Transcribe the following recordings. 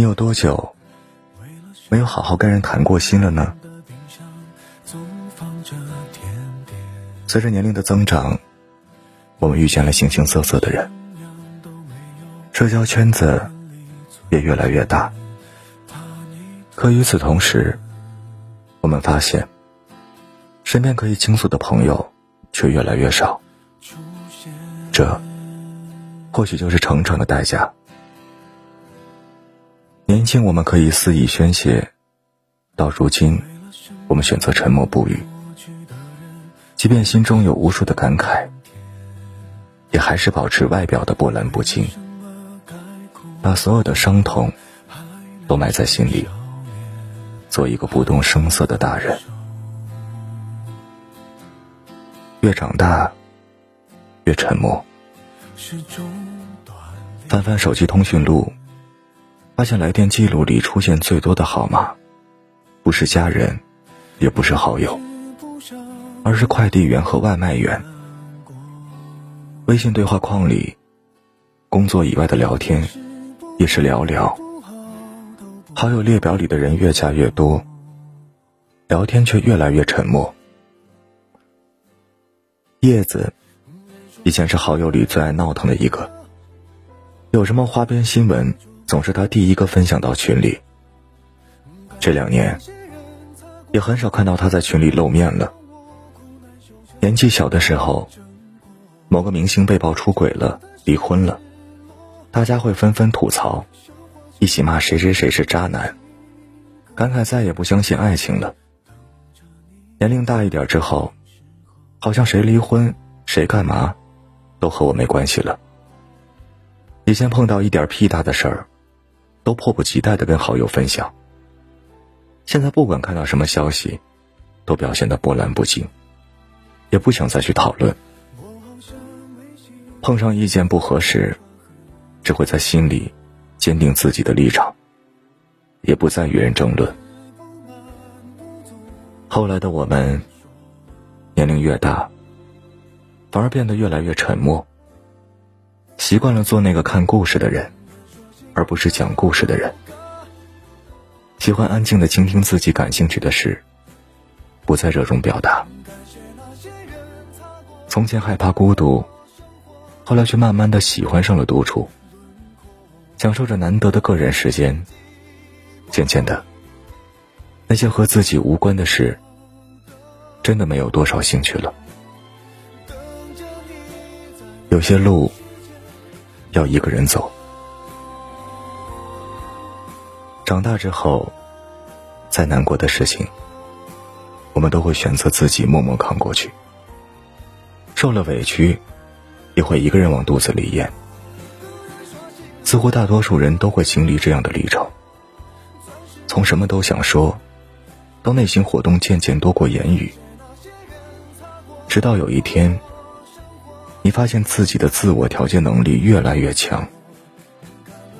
你有多久没有好好跟人谈过心了呢？随着年龄的增长，我们遇见了形形色色的人，社交圈子也越来越大。可与此同时，我们发现，身边可以倾诉的朋友却越来越少。这，或许就是成长的代价。年轻，我们可以肆意宣泄；到如今，我们选择沉默不语。即便心中有无数的感慨，也还是保持外表的波澜不惊，把所有的伤痛都埋在心里，做一个不动声色的大人。越长大，越沉默。翻翻手机通讯录。发现来电记录里出现最多的号码，不是家人，也不是好友，而是快递员和外卖员。微信对话框里，工作以外的聊天也是寥寥。好友列表里的人越加越多，聊天却越来越沉默。叶子，以前是好友里最爱闹腾的一个，有什么花边新闻。总是他第一个分享到群里。这两年，也很少看到他在群里露面了。年纪小的时候，某个明星被曝出轨了、离婚了，大家会纷纷吐槽，一起骂谁谁谁是渣男，感慨再也不相信爱情了。年龄大一点之后，好像谁离婚、谁干嘛，都和我没关系了。以前碰到一点屁大的事儿。都迫不及待的跟好友分享。现在不管看到什么消息，都表现的波澜不惊，也不想再去讨论。碰上意见不合适，只会在心里坚定自己的立场，也不再与人争论。后来的我们，年龄越大，反而变得越来越沉默，习惯了做那个看故事的人。而不是讲故事的人，喜欢安静的倾听自己感兴趣的事，不再热衷表达。从前害怕孤独，后来却慢慢的喜欢上了独处，享受着难得的个人时间。渐渐的，那些和自己无关的事，真的没有多少兴趣了。有些路，要一个人走。长大之后，再难过的事情，我们都会选择自己默默扛过去。受了委屈，也会一个人往肚子里咽。似乎大多数人都会经历这样的历程：从什么都想说，到内心活动渐渐多过言语，直到有一天，你发现自己的自我调节能力越来越强，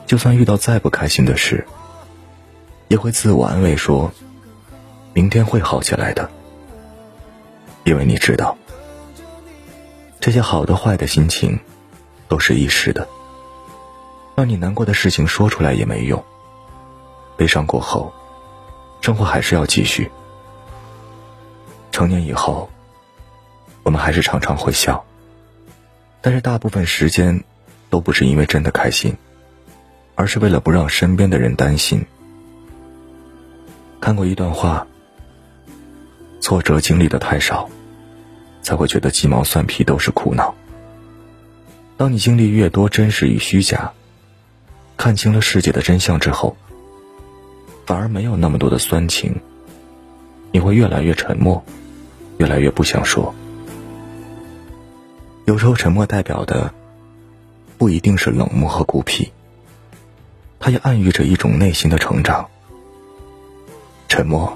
就算遇到再不开心的事。也会自我安慰说：“明天会好起来的。”因为你知道，这些好的、坏的心情都是一时的。让你难过的事情说出来也没用。悲伤过后，生活还是要继续。成年以后，我们还是常常会笑，但是大部分时间都不是因为真的开心，而是为了不让身边的人担心。看过一段话：挫折经历的太少，才会觉得鸡毛蒜皮都是苦恼。当你经历越多真实与虚假，看清了世界的真相之后，反而没有那么多的酸情。你会越来越沉默，越来越不想说。有时候沉默代表的，不一定是冷漠和孤僻，它也暗喻着一种内心的成长。沉默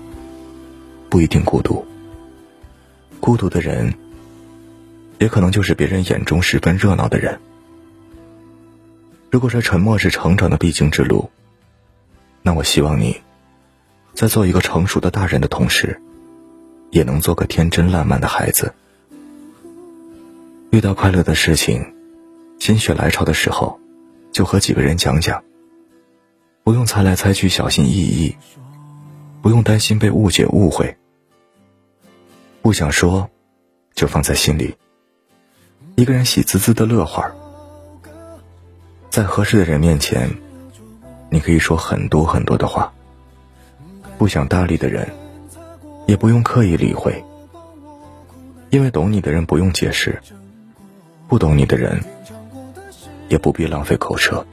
不一定孤独，孤独的人也可能就是别人眼中十分热闹的人。如果说沉默是成长的必经之路，那我希望你，在做一个成熟的大人的同时，也能做个天真烂漫的孩子。遇到快乐的事情，心血来潮的时候，就和几个人讲讲。不用猜来猜去小心翼翼，不用担心被误解误会。不想说，就放在心里。一个人喜滋滋的乐会儿，在合适的人面前，你可以说很多很多的话。不想搭理的人，也不用刻意理会，因为懂你的人不用解释，不懂你的人，也不必浪费口舌。